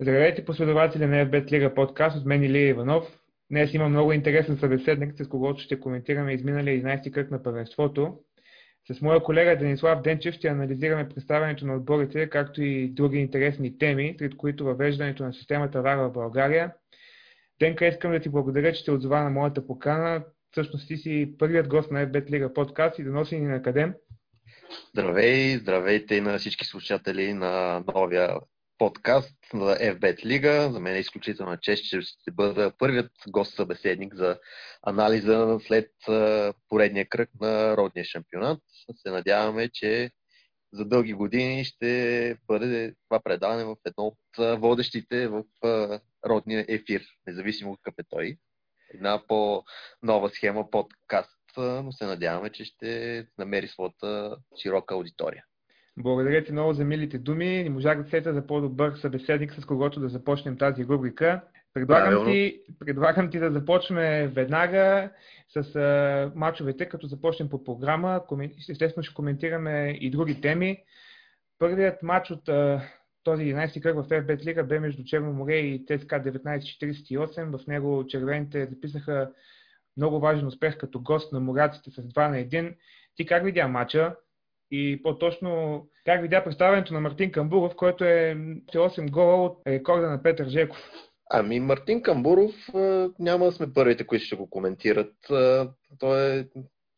Здравейте, последователи на FBET Лига подкаст от мен Илия Иванов. Днес има много интересен събеседник, с когото ще коментираме изминалия 11 кръг на първенството. С моя колега Денислав Денчев ще анализираме представянето на отборите, както и други интересни теми, сред които въвеждането на системата ВАР в България. Денка, искам да ти благодаря, че те отзова на моята покана. Всъщност ти си първият гост на FBET Лига подкаст и да носи ни на къде. Здравей, здравейте на всички слушатели на новия подкаст на FBET Лига. За мен е изключителна чест, че ще бъда първият гост-събеседник за анализа след поредния кръг на родния шампионат. Се надяваме, че за дълги години ще бъде това предаване в едно от водещите в родния ефир, независимо какъв е той. Една по-нова схема подкаст, но се надяваме, че ще намери своята широка аудитория. Благодаря ти много за милите думи. Не можах да сета за по-добър събеседник, с когото да започнем тази рубрика. Предлагам ти, предлагам ти да започнем веднага с а, мачовете, като започнем по програма. Естествено ще коментираме и други теми. Първият матч от а, този 11 кръг в FBET Лига бе между Черно море и ЦСКА 1948. В него червените записаха много важен успех като гост на мораците с 2 на 1. Ти как видя матча? и по-точно как видя представянето на Мартин Камбуров, който е 8 гола от рекорда на Петър Жеков. Ами Мартин Камбуров няма да сме първите, които ще го коментират. Той е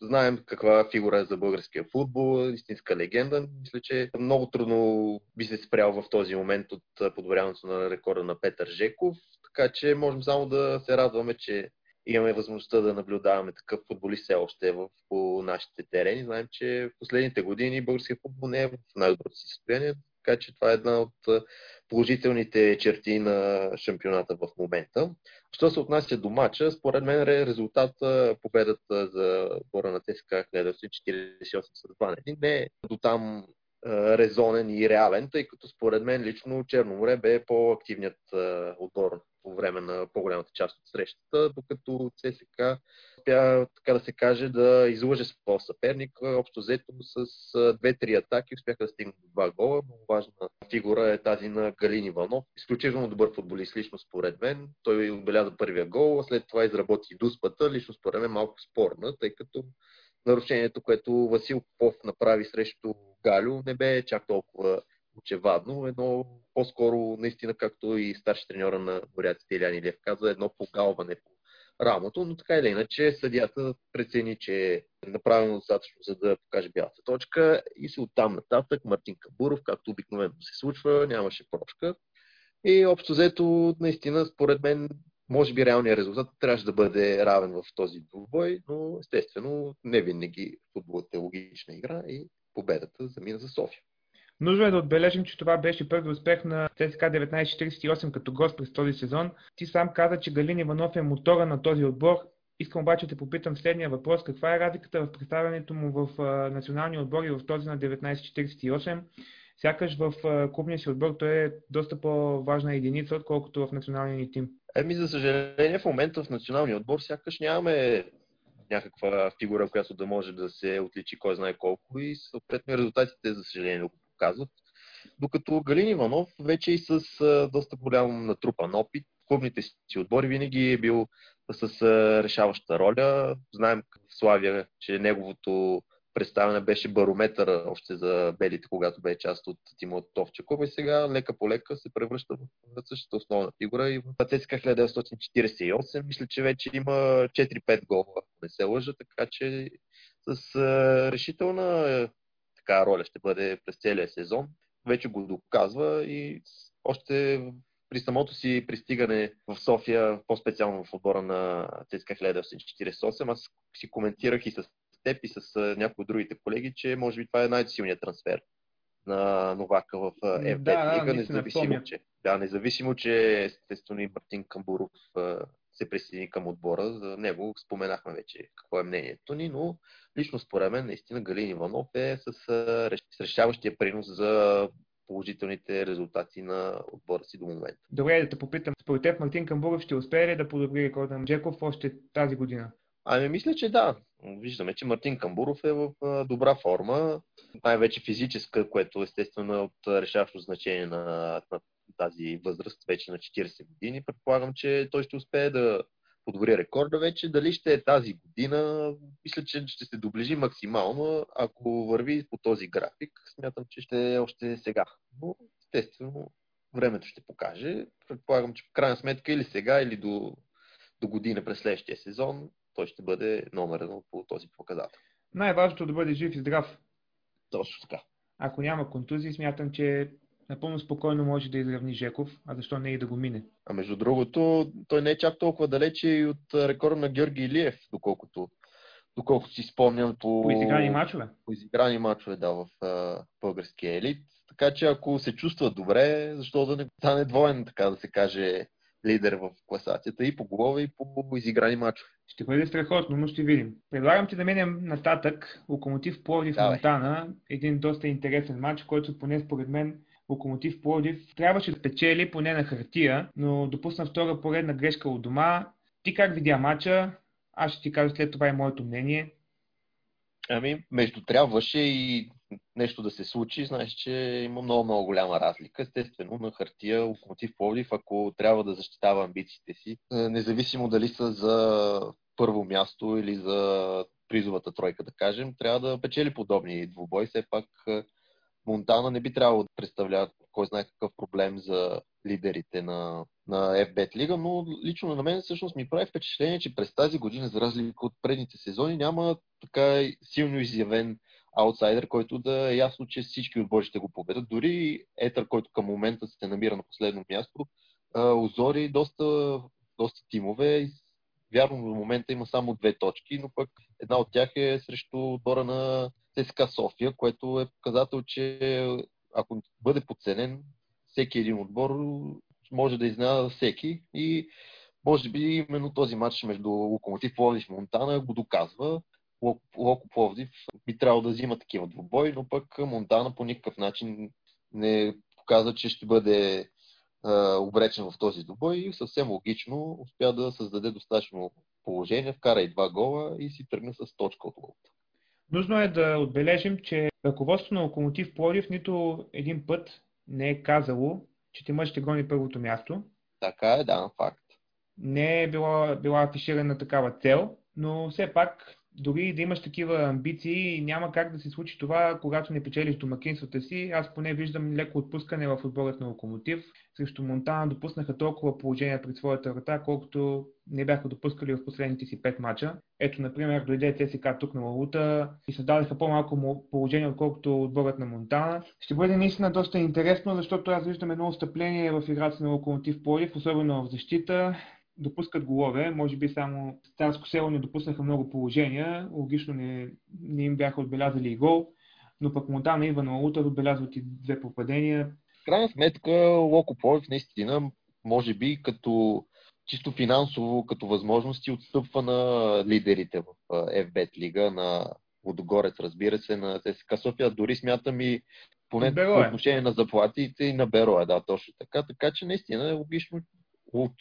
Знаем каква фигура е за българския футбол, истинска легенда. Мисля, че много трудно би се спрял в този момент от подобряването на рекорда на Петър Жеков. Така че можем само да се радваме, че имаме възможността да наблюдаваме такъв футболист все още в, по нашите терени. Знаем, че в последните години българският футбол не е в най-доброто си състояние, така че това е една от положителните черти на шампионата в момента. Що се отнася до матча, според мен е резултата победата за бора на ЦСКА 1948 с 2 1 не е до там резонен и реален, тъй като според мен лично Черноморе бе по-активният отбор по време на по-голямата част от срещата, докато ЦСК успя, така да се каже, да излъже своя съперник. Общо взето с две-три атаки успяха да стигнат до два гола. Много важна фигура е тази на Галин Иванов. Изключително добър футболист, лично според мен. Той отбеляза първия гол, след това изработи дуспата, лично според мен малко спорна, тъй като нарушението, което Васил Попов направи срещу Галю, не бе чак толкова очевадно. Едно по-скоро, наистина, както и старши треньора на моряците Иляни Лев каза, едно погалване по рамото, но така или иначе съдията прецени, че е направено достатъчно, за да покаже бялата точка и се оттам нататък Мартин Кабуров, както обикновено се случва, нямаше прошка. И общо взето, наистина, според мен, може би реалният резултат трябваше да бъде равен в този двубой, но естествено не винаги футболът е логична игра и победата замина за София. Нужно е да отбележим, че това беше първи успех на ЦСКА 1948 като гост през този сезон. Ти сам каза, че Галин Иванов е мотора на този отбор. Искам обаче да те попитам следния въпрос. Каква е разликата в представянето му в националния отбор и в този на 1948? Сякаш в клубния си отбор той е доста по-важна единица, отколкото в националния ни тим. Еми, за съжаление, в момента в националния отбор сякаш нямаме някаква фигура, която да може да се отличи кой знае колко и съответно резултатите, за съжаление, показват. Докато Галин Иванов вече и с доста голям натрупан опит, клубните си отбори винаги е бил с решаваща роля. Знаем в Славия, че неговото представяне беше барометър още за белите, когато бе част от Тимо Товчакова и сега лека по лека се превръща в същата основна фигура и в ЦСКА 1948 мисля, че вече има 4-5 гола, не се лъжа, така че с решителна така роля ще бъде през целия сезон. Вече го доказва и още при самото си пристигане в София, по-специално в отбора на ЦСКА 1948, аз си коментирах и с теб и с някои от другите колеги, че може би това е най-силният трансфер на Новака в ФБ да, лига, да, независимо, че, да, независимо, че естествено и Мартин Камбуров се присъедини към отбора. За него споменахме вече какво е мнението ни, но лично според мен наистина Галин Иванов е с решаващия принос за положителните резултати на отбора си до момента. Добре, да те попитам, според теб Мартин Камбуров ще успее ли да подобри рекорда на Джеков още тази година? Ами мисля, че да. Виждаме, че Мартин Камбуров е в добра форма, най-вече физическа, което естествено е от решаващо значение на, на тази възраст, вече на 40 години. Предполагам, че той ще успее да подобри рекорда вече. Дали ще е тази година, мисля, че ще се доближи максимално. Ако върви по този график, смятам, че ще е още сега. Но, естествено, времето ще покаже. Предполагам, че в крайна сметка или сега, или до, до година през следващия сезон, той ще бъде номер едно по този показател. Най-важното е да бъде жив и здрав. Точно така. Ако няма контузии, смятам, че напълно спокойно може да изравни Жеков, а защо не и да го мине. А между другото, той не е чак толкова далече и от рекорда на Георги Илиев, доколкото, доколкото си спомням по... По изиграни мачове? По изиграни мачове, да, в а, българския елит. Така че ако се чувства добре, защо да не стане двоен, така да се каже, лидер в класацията и по голове, и по изиграни мачове. Ще бъде страхотно, но ще видим. Предлагам ти да минем нататък. Локомотив Пловдив Монтана. Един доста интересен матч, който поне според мен Локомотив Пловдив трябваше да печели поне на хартия, но допусна втора поредна грешка от дома. Ти как видя матча? Аз ще ти кажа след това и моето мнение. Ами, между трябваше и нещо да се случи, знаеш, че има много, много голяма разлика. Естествено, на хартия Локомотив Пловдив, ако трябва да защитава амбициите си, е, независимо дали са за първо място или за призовата тройка, да кажем, трябва да печели подобни двубой. Все пак е, Монтана не би трябвало да представлява кой знае какъв проблем за лидерите на, на FBET лига, но лично на мен всъщност ми прави впечатление, че през тази година, за разлика от предните сезони, няма така силно изявен аутсайдер, който да е ясно, че всички отбори ще го победат. Дори Етър, който към момента се намира на последно място, озори доста, доста тимове. Вярно, до момента има само две точки, но пък една от тях е срещу отбора на ЦСКА София, което е показател, че ако бъде подценен, всеки един отбор може да изненада всеки и може би именно този матч между Локомотив Пловдив и Монтана го доказва. Локо Пловдив би трябвало да взима такива двубой, но пък Монтана по никакъв начин не показа, че ще бъде обречен в този двубой и съвсем логично успя да създаде достатъчно положение, вкара и два гола и си тръгна с точка от лопта. Нужно е да отбележим, че ръководството на Локомотив Плодив нито един път не е казало, че Тимър ще гони първото място. Така е, да, факт. Не е била, била афиширана такава цел, но все пак дори да имаш такива амбиции, няма как да се случи това, когато не печелиш домакинствата си. Аз поне виждам леко отпускане в отборът на Локомотив. Срещу Монтана допуснаха толкова положения пред своята врата, колкото не бяха допускали в последните си пет мача. Ето, например, дойде ЦСК тук на Лалута и създадоха по-малко положение, отколкото отборът на Монтана. Ще бъде наистина доста интересно, защото аз виждам едно отстъпление в играта на Локомотив Полив, особено в защита допускат голове. Може би само Старско село не допуснаха много положения. Логично не, не им бяха отбелязали и гол. Но пък Монтана и Иван Лутър отбелязват и две попадения. В крайна сметка Локо Пловдив наистина може би като чисто финансово, като възможности отстъпва на лидерите в FBET лига, на Водогорец, разбира се, на ТСК София. Дори смятам и поне по отношение на заплатите и на Бероя, да, точно така. Така че наистина е логично от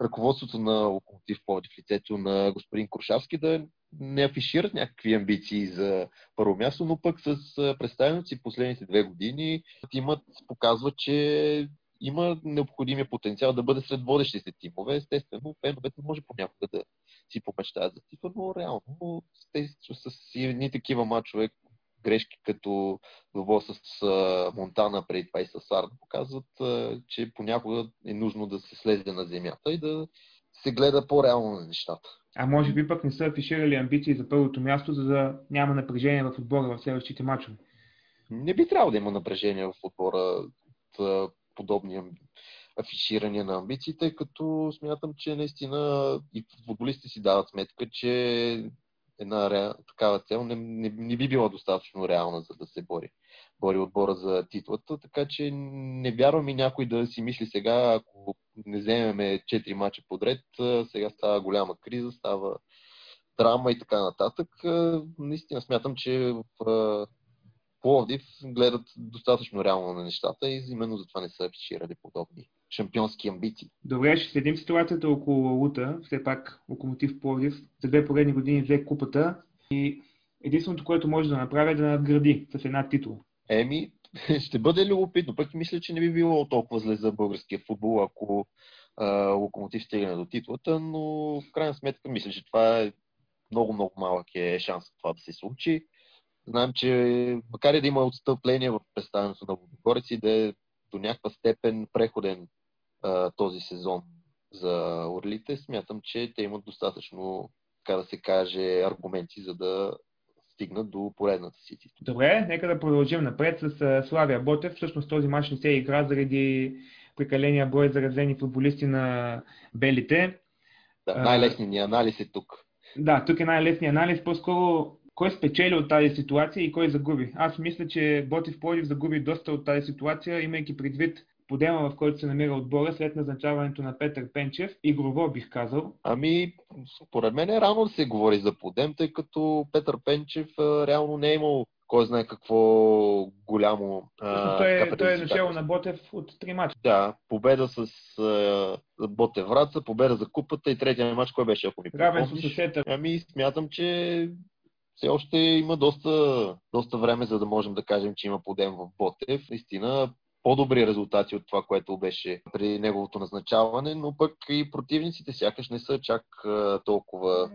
ръководството на Локомотив Пловдив, лицето на господин Крушавски да не афишират някакви амбиции за първо място, но пък с представеното си последните две години тимът показва, че има необходимия потенциал да бъде сред водещите тимове. Естествено, феновете може понякога да си помечтаят за цифра, но реално с едни такива матчове, грешки като Дово с Монтана преди това и с Арна показват, че понякога е нужно да се слезе на земята и да се гледа по-реално на нещата. А може би пък не са афиширали амбиции за първото място, за да няма напрежение в отбора в следващите мачове. Не би трябвало да има напрежение в отбора от подобни афиширания на амбиции, тъй като смятам, че наистина и футболистите си дават сметка, че една такава цел не, не, не би била достатъчно реална, за да се бори, бори отбора за титлата. Така че не вярвам и някой да си мисли сега, ако не вземеме 4 мача подред, сега става голяма криза, става драма и така нататък. Наистина смятам, че в Пловдив гледат достатъчно реално на нещата и именно затова не са афиширали подобни шампионски амбиции. Добре, ще следим ситуацията около Лута. Все пак Локомотив Пловдив за две поредни години взе купата и единственото, което може да направи е да надгради с една титла. Еми, ще бъде любопитно. Пък мисля, че не би било толкова зле за българския футбол, ако а, Локомотив стигне до титлата, но в крайна сметка мисля, че това е много, много малък е шанс това да се случи. Знаем, че макар и да има отстъпление в представянето на Лудогорец и да е до някаква степен преходен а, този сезон за Орлите, смятам, че те имат достатъчно, така да се каже, аргументи, за да стигнат до поредната си титла. Добре, нека да продължим напред с Славия Ботев. Всъщност този мач не се игра заради прекаления брой заразени футболисти на белите. Да, най-лесният ни анализ е тук. Да, тук е най-лесният анализ. По-скоро кой спечели от тази ситуация и кой загуби. Аз мисля, че Ботев Плодив загуби доста от тази ситуация, имайки предвид подема, в който се намира отбора след назначаването на Петър Пенчев. Игрово бих казал. Ами, според мен е рано да се говори за подем, тъй като Петър Пенчев реално не е имал кой знае какво голямо. А, той, е, той е дошъл на Ботев от три мача. Да, победа с а, Ботев Враца, победа за купата и третия мач, кой беше, ако ми Равенство с. Ами смятам, че все още има доста, доста време, за да можем да кажем, че има подем в Ботев. Наистина, по-добри резултати от това, което беше при неговото назначаване, но пък и противниците сякаш не са чак толкова,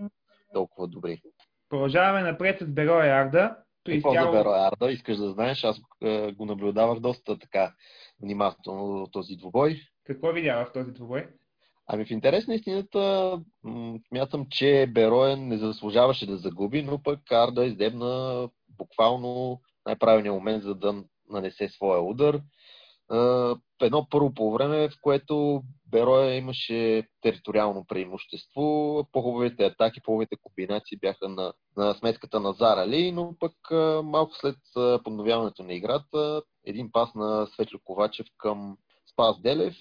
толкова добри. Продължаваме напред с Бероя Арда. Какво изцяло... за Бероя Арда? Искаш да знаеш? Аз го наблюдавах доста така внимателно този двубой. Какво видя в този двубой? Ами в интерес на истината, смятам, че Бероен не заслужаваше да загуби, но пък Арда издебна буквално най-правилният момент, за да нанесе своя удар. Едно първо по време, в което Бероя имаше териториално преимущество. По-хубавите атаки, по-хубавите комбинации бяха на, на сметката на Зарали, но пък малко след подновяването на играта, един пас на Светло Ковачев към Спас Делев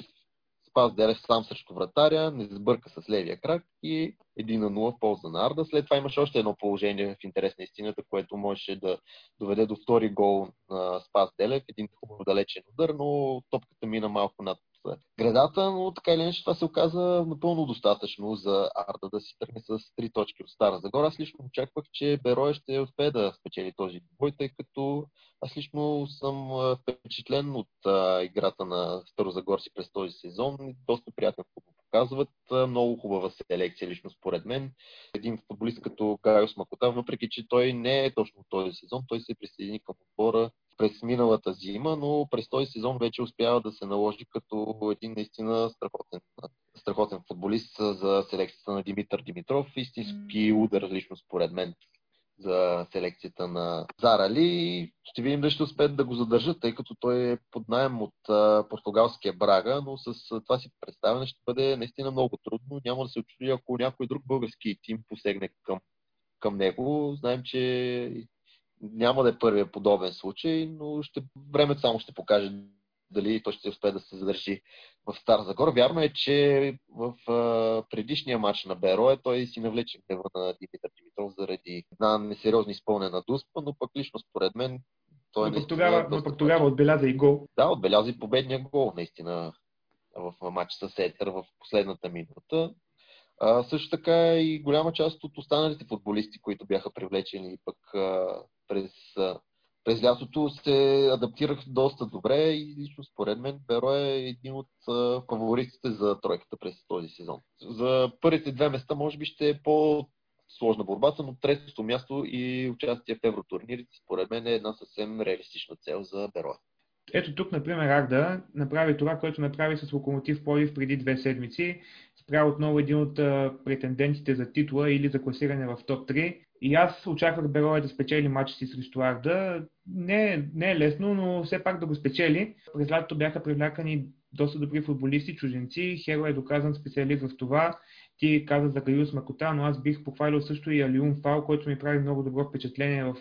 Спас Делев сам срещу вратаря, не сбърка с левия крак и 1 на 0 в полза на Арда. След това имаше още едно положение в интерес на истината, което можеше да доведе до втори гол на Спас Делев. Един хубаво далечен удар, но топката мина малко над градата, но така или иначе това се оказа напълно достатъчно за Арда да си тръгне с три точки от Стара Загора. Аз лично очаквах, че Бероя ще успее да спечели този бой, тъй като аз лично съм впечатлен от а, играта на Старозагорци през този сезон. Доста приятен футбол показват. Много хубава селекция, лично според мен. Един футболист като Гайос Макота, въпреки че той не е точно този сезон, той се присъедини към отбора през миналата зима, но през този сезон вече успява да се наложи като един наистина страхотен, страхотен футболист за селекцията на Димитър Димитров. Истински удар, лично според мен, за селекцията на Зарали. Ще видим дали ще успеят да го задържат, тъй като той е под найем от а, португалския Брага, но с а, това си представяне ще бъде наистина много трудно. Няма да се очуди, ако някой друг български тим посегне към, към него. Знаем, че няма да е първият подобен случай, но ще, времето само ще покаже дали той ще успее да се задържи в Стар Загор. Вярно е, че в а, предишния матч на Берое той си навлече гнева на Димитър Димитров заради една несериозно изпълнена дуспа, но пък лично според мен той но пък тогава, но пък тогава отбеляза и гол. Да, отбеляза и победния гол, наистина, в матч с Етър в последната минута. А, също така и голяма част от останалите футболисти, които бяха привлечени пък а, през през лятото се адаптирах доста добре и лично според мен Беро е един от фаворитите за тройката през този сезон. За първите две места може би ще е по сложна борбата, но третото място и участие в евротурнирите според мен е една съвсем реалистична цел за Бероя. Ето тук, например, Арда направи това, което направи с Локомотив Пловдив преди две седмици. Спря отново един от претендентите за титла или за класиране в топ 3 и аз очаквах Бероя да спечели матча си срещу Арда. Не, не е лесно, но все пак да го спечели. През лятото бяха привлякани доста добри футболисти, чужденци. Херо е доказан специалист в това. Ти каза за Гаюс Макота, но аз бих похвалил също и Алиун Фал, който ми прави много добро впечатление в,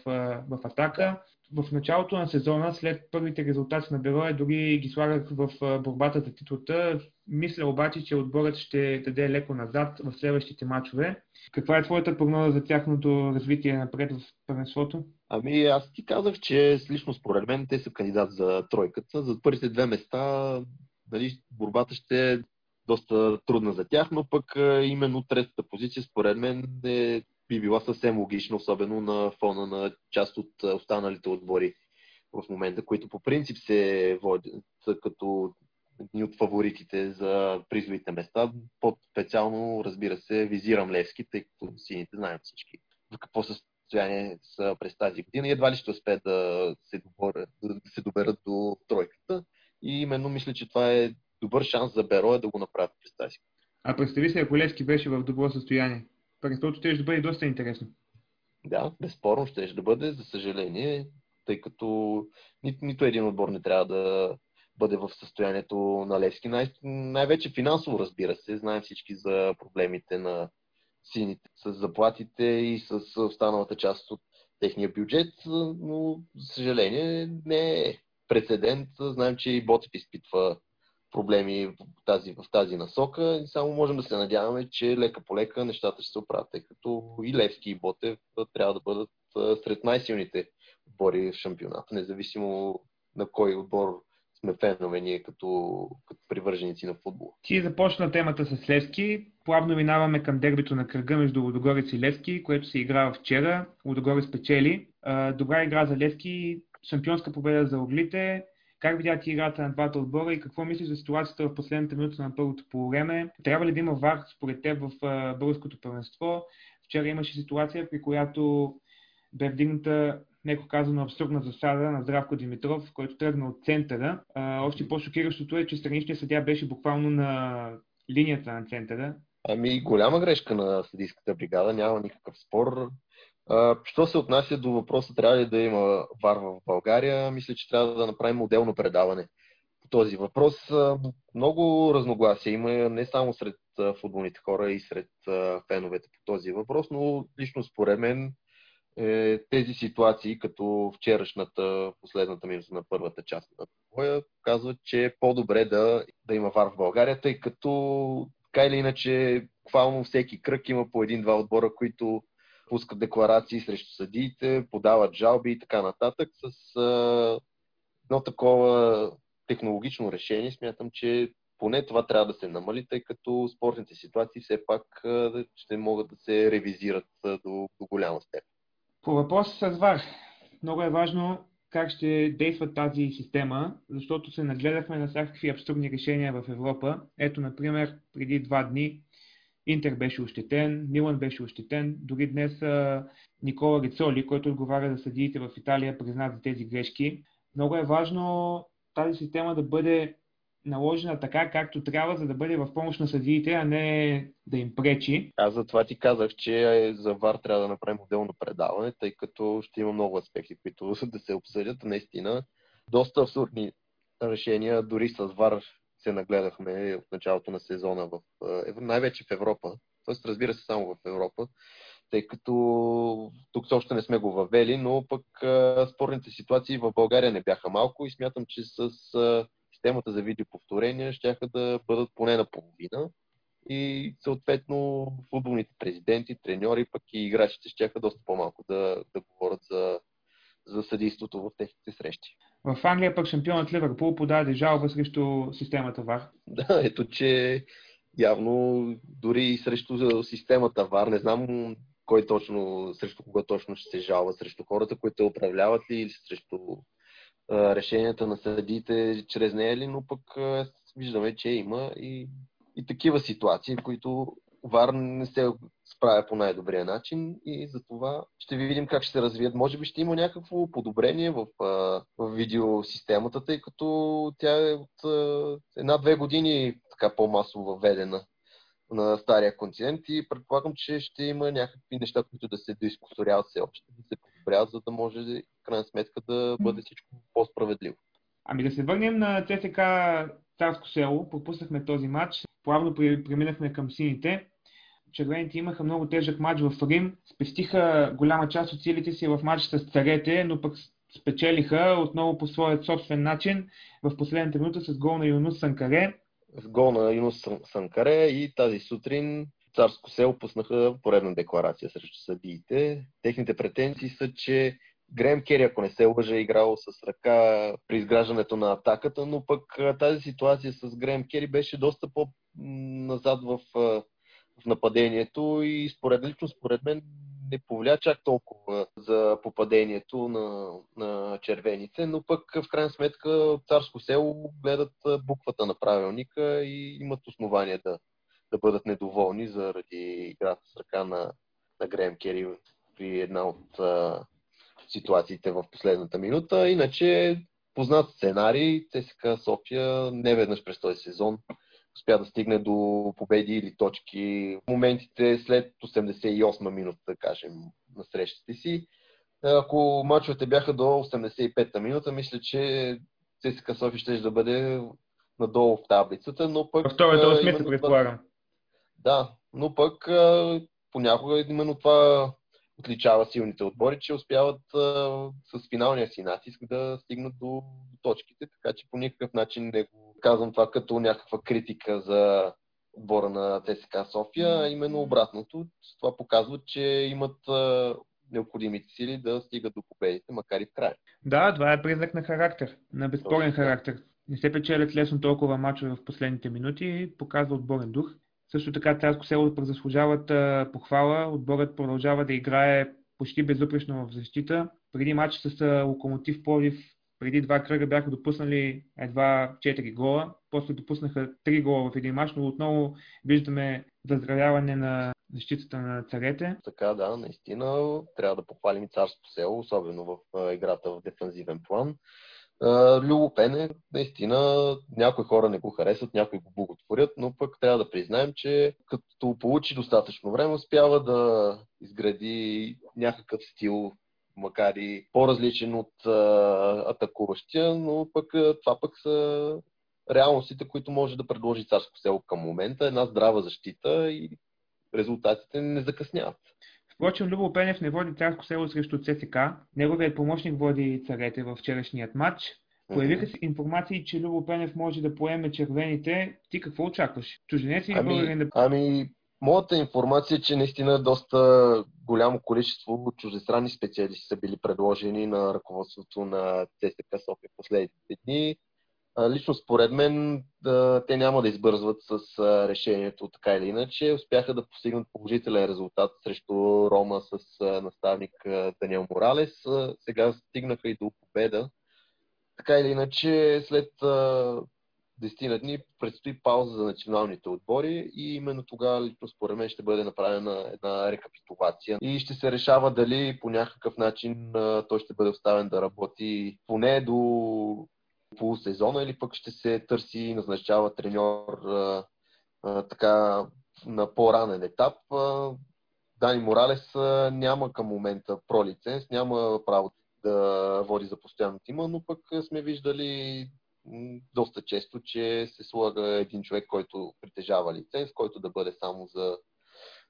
в атака в началото на сезона, след първите резултати на Бероя, дори ги слагах в борбата за титлата. Мисля обаче, че отборът ще даде леко назад в следващите матчове. Каква е твоята прогноза за тяхното развитие напред в първенството? Ами аз ти казах, че лично според мен те са кандидат за тройката. За първите две места нали, борбата ще е доста трудна за тях, но пък именно третата позиция според мен е, би била съвсем логична, особено на фона на част от останалите отбори в момента, които по принцип се водят като едни от фаворитите за призовите места. По-специално, разбира се, визирам Левски, тъй като сините знаем всички в какво състояние са през тази година и едва ли ще успеят да се, доборят, да се доберат до тройката. И именно мисля, че това е добър шанс за Бероя да го направят през тази. А представи се, ако Левски беше в добро състояние. Първото ще да бъде доста интересно. Да, безспорно ще да бъде, за съжаление, тъй като ни, нито един отбор не трябва да бъде в състоянието на Левски. Най- най-вече финансово, разбира се. Знаем всички за проблемите на сините с заплатите и с останалата част от техния бюджет, но, за съжаление, не е прецедент. Знаем, че и Ботев изпитва проблеми в тази, в тази насока и само можем да се надяваме, че лека по лека нещата ще се оправят, тъй като и Левски и Ботев трябва да бъдат сред най-силните отбори в шампионата, независимо на кой отбор сме фенове ние като, като привърженици на футбол. Ти започна темата с Левски. Плавно минаваме към дербито на кръга между Лудогорец и Левски, което се играва вчера. Лудогорец печели. Добра игра за Левски, шампионска победа за Оглите. Как видя ти играта на двата отбора и какво мислиш за ситуацията в последната минута на първото полувреме? Трябва ли да има вар според теб в българското първенство? Вчера имаше ситуация, при която бе вдигната неко казано абсурдна засада на Здравко Димитров, който тръгна от центъра. А, още по-шокиращото е, че страничният съдя беше буквално на линията на центъра. Ами голяма грешка на съдийската бригада, няма никакъв спор. Що се отнася до въпроса, трябва ли да има вар в България, мисля, че трябва да направим отделно предаване по този въпрос. Много разногласия има не само сред футболните хора и сред феновете по този въпрос, но лично според мен е, тези ситуации, като вчерашната, последната минута на първата част на боя, казват, че е по-добре да, да има вар в България, тъй като така или иначе, буквално всеки кръг има по един-два отбора, които пускат декларации срещу съдиите, подават жалби и така нататък. С а, едно такова технологично решение смятам, че поне това трябва да се намали, тъй като спортните ситуации все пак ще могат да се ревизират до, до голяма степен. По въпроса с ВАР, много е важно как ще действа тази система, защото се нагледахме на всякакви абсурдни решения в Европа. Ето, например, преди два дни Интер беше ощетен, Милан беше ощетен, дори днес Никола Рицоли, който отговаря за съдиите в Италия, призна за тези грешки. Много е важно тази система да бъде наложена така, както трябва, за да бъде в помощ на съдиите, а не да им пречи. Аз за това ти казах, че за ВАР трябва да направим отделно предаване, тъй като ще има много аспекти, които да се обсъдят. Наистина, доста абсурдни решения, дори с ВАР се нагледахме от началото на сезона, в, най-вече в Европа. Тоест, разбира се, само в Европа, тъй като тук още не сме го въвели, но пък спорните ситуации в България не бяха малко и смятам, че с системата за видеоповторения ще да бъдат поне на половина и съответно футболните президенти, треньори, пък и играчите ще доста по-малко да, да говорят за, за съдейството в техните срещи. В Англия пък шампионът Ливърпул подаде жалба срещу системата ВАР. Да, ето че явно дори срещу системата ВАР, не знам кой точно, срещу кога точно ще се жалва, срещу хората, които управляват ли или срещу решенията на съдиите чрез нея ли, но пък виждаме, че има и, и такива ситуации, които ВАР не се справя по най-добрия начин и за това ще видим как ще се развият. Може би ще има някакво подобрение в, в видеосистемата, тъй като тя е от една-две години така по-масово въведена на стария континент и предполагам, че ще има някакви неща, които да се доискусоряват все още, да се подобряват, за да може в крайна сметка да бъде всичко по-справедливо. Ами да се върнем на ЦСК Царско село. Пропуснахме този матч. Плавно преминахме към сините. Червените имаха много тежък матч в Рим. Спестиха голяма част от силите си в матч с царете, но пък спечелиха отново по своят собствен начин в последната минута с гол на Юнус Санкаре. С гол на Юнус Санкаре и тази сутрин Царско село пуснаха поредна декларация срещу съдиите. Техните претенции са, че Грем Кери, ако не се лъжа, е играл с ръка при изграждането на атаката, но пък тази ситуация с Грем Кери беше доста по-назад в, в нападението и според лично според мен не повлия чак толкова за попадението на, на червените, но пък в крайна сметка Царско село гледат буквата на правилника и имат основания да, да бъдат недоволни заради играта с ръка на, на Грем Кери при една от а, ситуациите в последната минута. Иначе познат сценарий, ЦСКА София не веднъж през този сезон успя да стигне до победи или точки моментите след 88 минута, да кажем, на срещите си. Ако мачовете бяха до 85-та минута, мисля, че ЦСКА София ще да бъде надолу в таблицата, но пък... В втората осмица, предполагам. Да, но пък понякога именно това отличава силните отбори, че успяват а, с финалния си натиск да стигнат до точките, така че по никакъв начин не го казвам това като някаква критика за отбора на ЦСК София, а именно обратното. Това показва, че имат необходимите сили да стигат до победите, макар и в края. Да, това е признак на характер, на безспорен характер. Не се печелят лесно толкова мачове в последните минути, показва отборен дух. Също така Царско село заслужават похвала. Отборът продължава да играе почти безупречно в защита. Преди матч с Локомотив Пловдив, преди два кръга бяха допуснали едва 4 гола. После допуснаха 3 гола в един матч, но отново виждаме заздравяване на защитата на царете. Така, да, наистина трябва да похвалим и царското село, особено в играта в дефанзивен план. Любопен е, наистина, някои хора не го харесват, някои го боготворят, но пък трябва да признаем, че като получи достатъчно време, успява да изгради някакъв стил, макар и по-различен от а, атакуващия, но пък това пък са реалностите, които може да предложи Царско село към момента. Една здрава защита и резултатите не закъсняват. Впрочем, Любо Пенев не води царско село срещу ЦСК. Неговият помощник води царете в вчерашният матч. Появиха се информации, че Любо Пенев може да поеме червените. Ти какво очакваш? Чужденец или ами, българин да... Ами, моята информация е, че наистина доста голямо количество чуждестранни специалисти са били предложени на ръководството на ЦСК София последните дни. Лично според мен те няма да избързват с решението така или иначе. Успяха да постигнат положителен резултат срещу Рома с наставник Даниел Моралес. Сега стигнаха и до победа. Така или иначе, след а, 10 дни предстои пауза за националните отбори и именно тогава лично според мен ще бъде направена една рекапитулация и ще се решава дали по някакъв начин той ще бъде оставен да работи поне до полусезона или пък ще се търси и назначава треньор а, а, така на по-ранен етап. Дани Моралес няма към момента пролиценз, няма право да води за постоянно тима, но пък сме виждали доста често, че се слага един човек, който притежава лиценз, който да бъде само за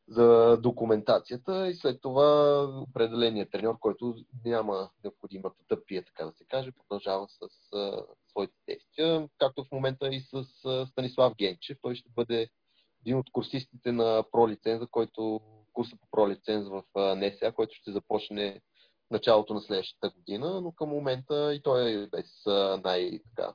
за документацията и след това определеният треньор, който няма необходимата пие, така да се каже, продължава с а, своите действия, както в момента и с а, Станислав Генчев. Той ще бъде един от курсистите на пролиценза, който курса по пролиценз в НСА, който ще започне началото на следващата година, но към момента и той е без най, така,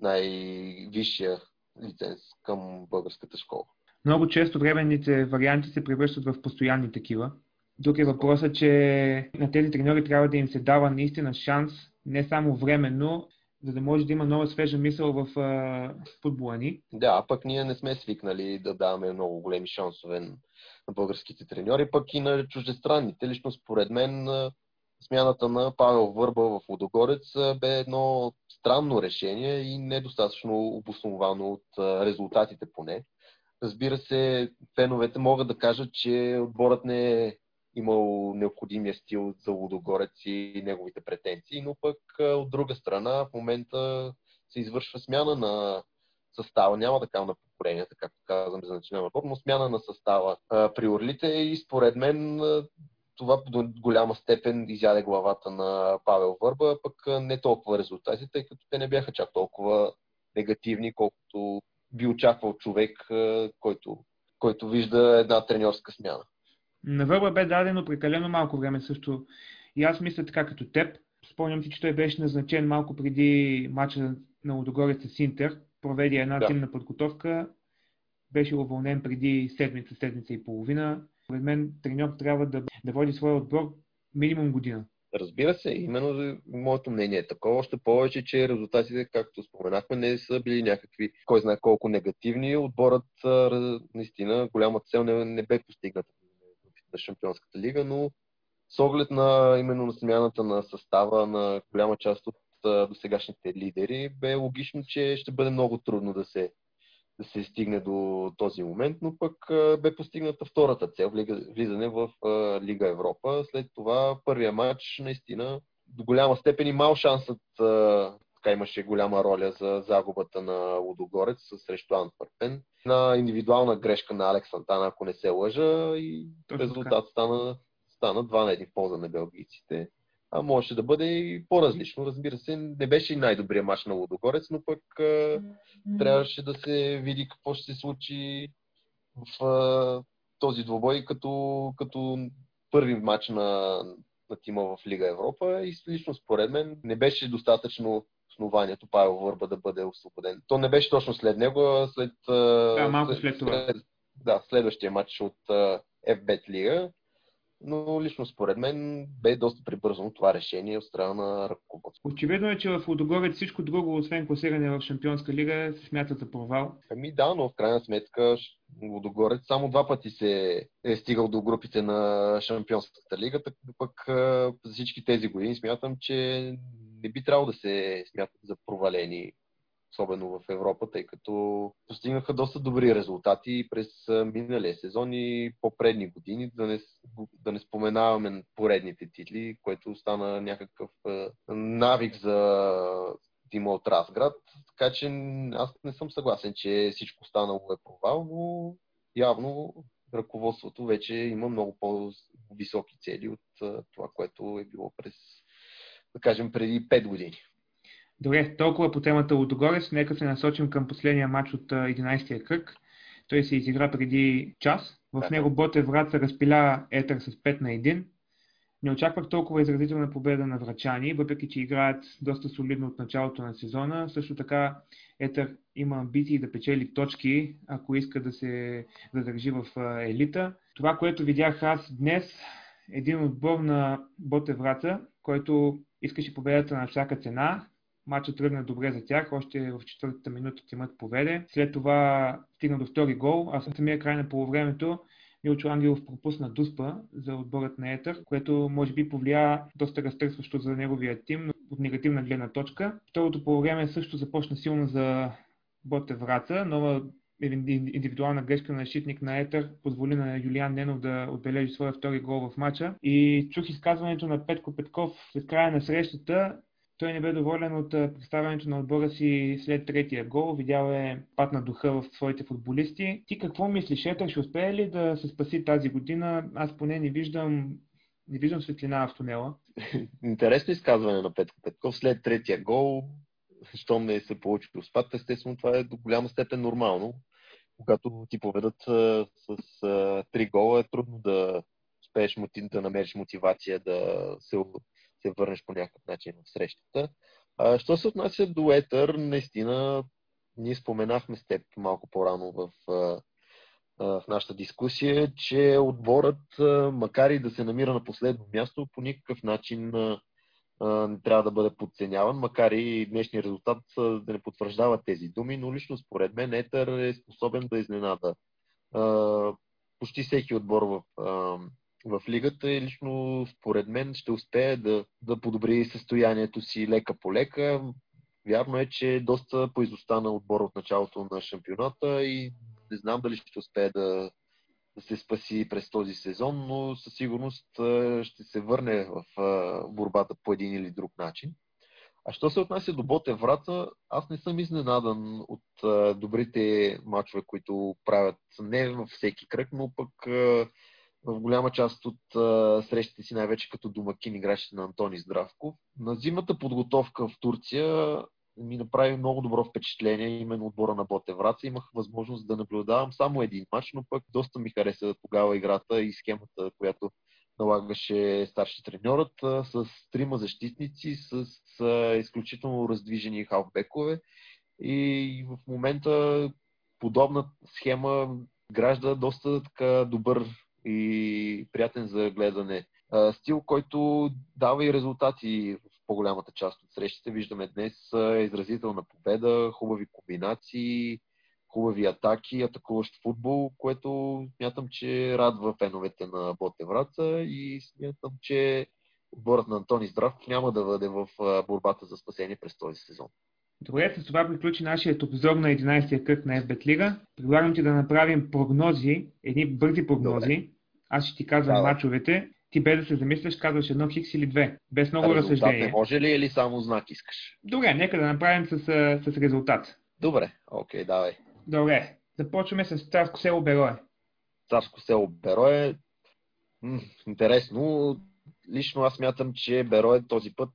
най-висшия лиценз към българската школа. Много често временните варианти се превръщат в постоянни такива. Друг е въпросът, че на тези треньори трябва да им се дава наистина шанс, не само временно, за да може да има нова свежа мисъл в а, футбола ни. Да, пък ние не сме свикнали да даваме много големи шансове на българските треньори, пък и на чуждестранните. Лично според мен смяната на Павел Върба в Водогорец бе едно странно решение и недостатъчно обосновано от резултатите поне. Разбира се, феновете могат да кажат, че отборът не е имал необходимия стил за Лудогорец и неговите претенции, но пък от друга страна в момента се извършва смяна на състава. Няма да кажа на поколенията, както казвам за националния отбор, но смяна на състава при Орлите и според мен това до голяма степен изяде главата на Павел Върба, пък не толкова резултати, тъй като те не бяха чак толкова негативни, колкото би очаквал човек, който, който вижда една треньорска смяна. На Върба бе дадено прекалено малко време също И аз мисля така като теб. Спомням си, че той беше назначен малко преди мача на Лудогорец с Интер. Проведе една да. тимна подготовка. Беше уволнен преди седмица, седмица и половина. Според мен треньор трябва да, да води своя отбор минимум година. Разбира се, именно моето мнение е такова, още повече, че резултатите, както споменахме, не са били някакви, кой знае колко негативни. Отборът наистина голяма цел не, не бе постигната на Шампионската лига, но с оглед на именно на смяната на състава на голяма част от досегашните лидери, бе логично, че ще бъде много трудно да се се стигне до този момент, но пък бе постигната втората цел, влизане в Лига Европа. След това първия матч наистина до голяма степен и мал шансът така имаше голяма роля за загубата на Лудогорец срещу Антверпен. На индивидуална грешка на Алекс Антана, ако не се лъжа, и резултат стана, стана 2 на 1 в полза на белгийците а можеше да бъде и по-различно. Разбира се, не беше и най-добрият мач на Лудогорец, но пък а, трябваше да се види какво ще се случи в а, този двобой като, като първи матч на, на тима в Лига Европа и лично според мен не беше достатъчно основанието Павел Върба да бъде освободен. То не беше точно след него, а след... Да, малко след, след това. След, да, следващия матч от FBET Лига но лично според мен бе доста прибързано това решение от страна на ръководството. Очевидно е, че в Лудогорец всичко друго, освен класиране в Шампионска лига, се смята за провал. Ами да, но в крайна сметка Лудогорец само два пъти се е стигал до групите на Шампионската лига, така пък за всички тези години смятам, че не би трябвало да се смятат за провалени особено в Европа, тъй като постигнаха доста добри резултати през миналия сезон и по-предни години, да не, да не споменаваме поредните титли, което стана някакъв навик за тима от Разград. Така че аз не съм съгласен, че всичко станало е провал, но явно ръководството вече има много по-високи цели от това, което е било през, да кажем, преди 5 години. Добре, толкова по темата Лудогорец. Нека се насочим към последния матч от 11-я кръг. Той се изигра преди час. В него Ботев Враца разпиля Етър с 5 на 1. Не очаквах толкова изразителна победа на врачани, въпреки че играят доста солидно от началото на сезона. Също така Етър има амбиции да печели точки, ако иска да се задържи в елита. Това, което видях аз днес, един отбор на Ботев Враца, който искаше победата на всяка цена, Матчът тръгна добре за тях, още в четвъртата минута тимът поведе. След това стигна до втори гол, а самия край на полувремето Милчо Ангелов пропусна дуспа за отборът на Етър, което може би повлия доста разтърсващо за неговия тим, но от негативна гледна точка. Второто полувреме също започна силно за Боте Враца. Нова индивидуална грешка на защитник на Етър позволи на Юлиан Ненов да отбележи своя втори гол в матча. И чух изказването на Петко Петков след края на срещата той не бе доволен от представянето на отбора си след третия гол. Видял е пат на духа в своите футболисти. Ти какво мислиш? Етър ще успее ли да се спаси тази година? Аз поне не виждам, не виждам светлина в тунела. Интересно изказване на Петко Петков. След третия гол, щом не се получи спад, естествено това е до голяма степен нормално. Когато ти поведат с три гола, е трудно да успееш да намериш мотивация да се се върнеш по някакъв начин в срещата. А, що се отнася до Етър, наистина ние споменахме с теб малко по-рано в, в нашата дискусия, че отборът, макар и да се намира на последно място, по никакъв начин не трябва да бъде подценяван, макар и днешния резултат да не потвърждава тези думи, но лично според мен Етър е способен да изненада почти всеки отбор в в лигата и лично според мен ще успее да, да подобри състоянието си лека по лека. Вярно е, че е доста поизостана отбор от началото на шампионата и не знам дали ще успее да, да се спаси през този сезон, но със сигурност ще се върне в борбата по един или друг начин. А що се отнася до Боте Врата, аз не съм изненадан от добрите мачове, които правят не във всеки кръг, но пък в голяма част от а, срещите си, най-вече като домакин играчите на Антони Здравков. На зимната подготовка в Турция ми направи много добро впечатление именно отбора на Боте Враца. Имах възможност да наблюдавам само един матч, но пък доста ми хареса тогава играта и схемата, която налагаше старши треньорът, с трима защитници, с, изключително раздвижени халфбекове. И в момента подобна схема гражда доста така добър и приятен за гледане стил, който дава и резултати в по-голямата част от срещите. Виждаме днес изразителна победа, хубави комбинации, хубави атаки, атакуващ футбол, което смятам, че радва феновете на Боте Враца и смятам, че отборът на Антони Здрав няма да бъде в борбата за спасение през този сезон. Добре, с това приключи нашия обзор на 11-я кръг на FBET Лига. Предлагам ти да направим прогнози, едни бързи прогнози. Добре. Аз ще ти казвам да. мачовете. Ти без да се замисляш, казваш едно хикс или две. Без много резултат разсъждение. не може ли или само знак искаш? Добре, нека да направим с, с резултат. Добре, окей, давай. Добре, започваме с Царско село Берое. Царско село Берое. М- интересно. Лично аз мятам, че Берое този път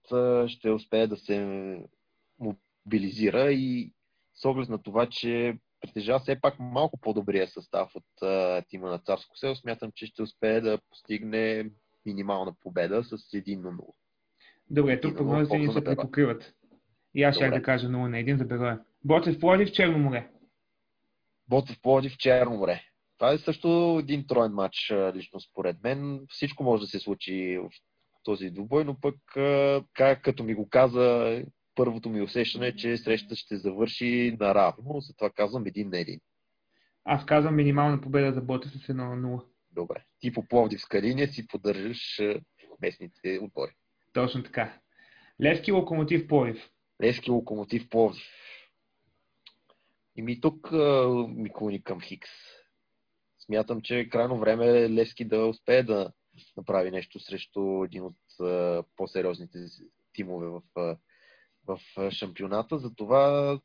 ще успее да се мобилизира и с оглед на това, че притежава все пак малко по-добрия състав от а, тима на Царско село, смятам, че ще успее да постигне минимална победа с 1 на 0. Добре, тук прогнозите ни се препокриват. И аз ще да кажа 0 на 1 за Берое. Ботев Плодив, Черно море. Ботев Плодив, Черно море. Това е също един троен матч, лично според мен. Всичко може да се случи в този двубой, но пък, как, като ми го каза, първото ми усещане е, че срещата ще завърши наравно, затова казвам един на един. Аз казвам минимална победа за Ботев с 1 на 0. Добре. Ти по Пловдивска линия си поддържаш местните отбори. Точно така. Левски локомотив Пловдив. Левски локомотив Пловдив. И ми тук ми клони към Хикс. Смятам, че е крайно време е Левски да успее да направи нещо срещу един от по-сериозните тимове в, в шампионата. Затова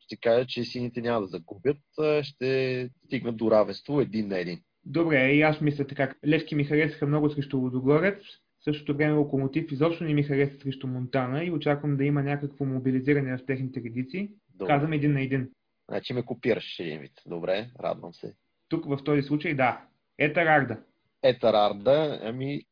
ще кажа, че сините няма да загубят. Ще стигнат до равенство един на един. Добре, и аз мисля така. Левски ми харесаха много срещу Лодогорец. В същото време Локомотив изобщо не ми хареса срещу Монтана и очаквам да има някакво мобилизиране в техните редици. Добре. Казвам един на един. Значи ме копираш един вид. Добре, радвам се. Тук в този случай да. Етар Арда. Етар Арда, ами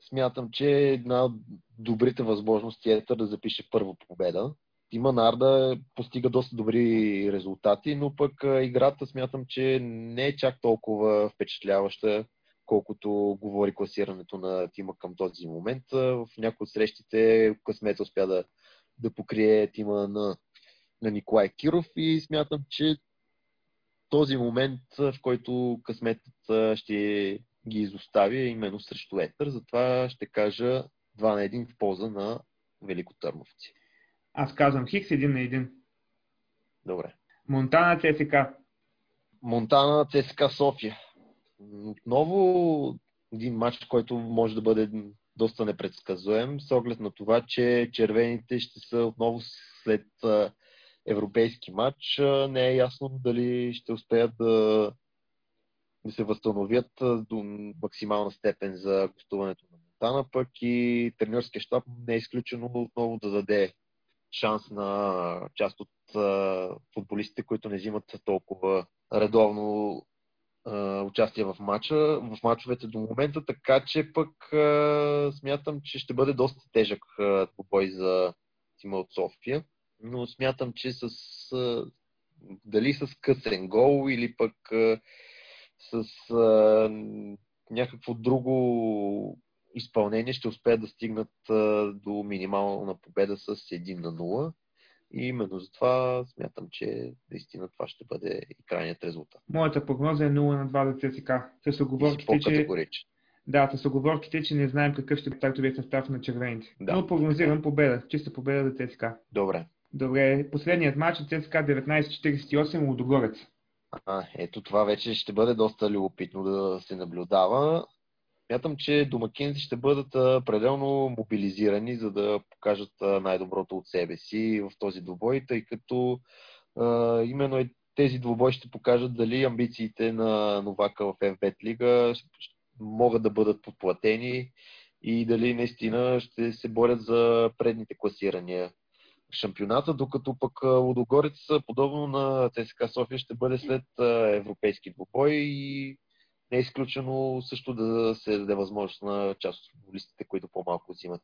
смятам, че е една от добрите възможности Етър да запише първа победа. Тима Нарда постига доста добри резултати, но пък играта смятам, че не е чак толкова впечатляваща, колкото говори класирането на тима към този момент. В някои от срещите късмет успя да, да покрие тима на, на Николай Киров и смятам, че този момент, в който късметът ще ги изостави именно срещу Етър. Затова ще кажа 2 на 1 в полза на Великотърновци. Аз казвам Хикс 1 на 1. Добре. Монтана ЦСК. Монтана ЦСК София. Отново един матч, който може да бъде доста непредсказуем, с оглед на това, че червените ще са отново след европейски матч. Не е ясно дали ще успеят да да се възстановят до максимална степен за гостуването на Монтана, пък и тренерския щаб не е изключено отново да даде шанс на част от футболистите, които не взимат толкова редовно участие в матча, в матчовете до момента, така че пък смятам, че ще бъде доста тежък бой за тима от София, но смятам, че с дали с късен гол или пък с а, някакво друго изпълнение ще успеят да стигнат а, до минимална победа с 1 на 0. И именно затова смятам, че наистина това ще бъде и крайният резултат. Моята прогноза е 0 на 2 за ЦСКА. С оговорките, че... Да, с оговорките, че не знаем какъв ще стартовия състав на червените. Да. Но прогнозирам победа. Чиста победа за ЦСКА. Добре. Добре. Последният матч е ЦСКА 1948 Лудогорец. А, ето това вече ще бъде доста любопитно да се наблюдава. Мятам, че домакините ще бъдат пределно мобилизирани, за да покажат най-доброто от себе си в този двубой, тъй като а, именно тези двубой ще покажат дали амбициите на Новака в FBET лига могат да бъдат подплатени и дали наистина ще се борят за предните класирания шампионата, докато пък Лудогорец, подобно на ЦСКА София, ще бъде след европейски двубой и не е изключено също да се даде възможност на част от футболистите, които по-малко взимат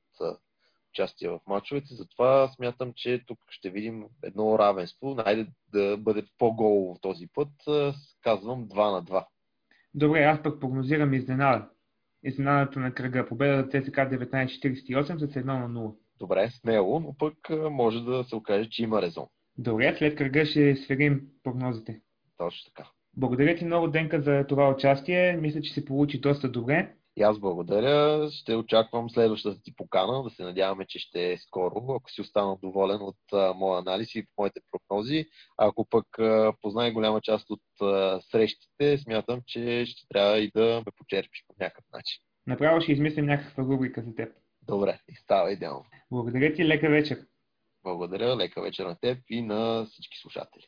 участие в мачовете. Затова смятам, че тук ще видим едно равенство. Найде да бъде по-голово този път. Казвам 2 на 2. Добре, аз пък прогнозирам изненада. Изненадата на кръга. Победа за ЦСК 1948 с 1 на 0. Добре, смело, но пък може да се окаже, че има резон. Добре, след кръга ще сверим прогнозите. Точно така. Благодаря ти много, Денка, за това участие. Мисля, че се получи доста добре. И аз благодаря. Ще очаквам следващата ти покана. Да се надяваме, че ще е скоро, ако си останал доволен от а, моя анализ и моите прогнози. Ако пък а, познай голяма част от а, срещите, смятам, че ще трябва и да ме почерпиш по някакъв начин. Направо ще измислим някаква рубрика за теб. Добре, и става идеално. Благодаря ти, лека вечер. Благодаря, лека вечер на теб и на всички слушатели.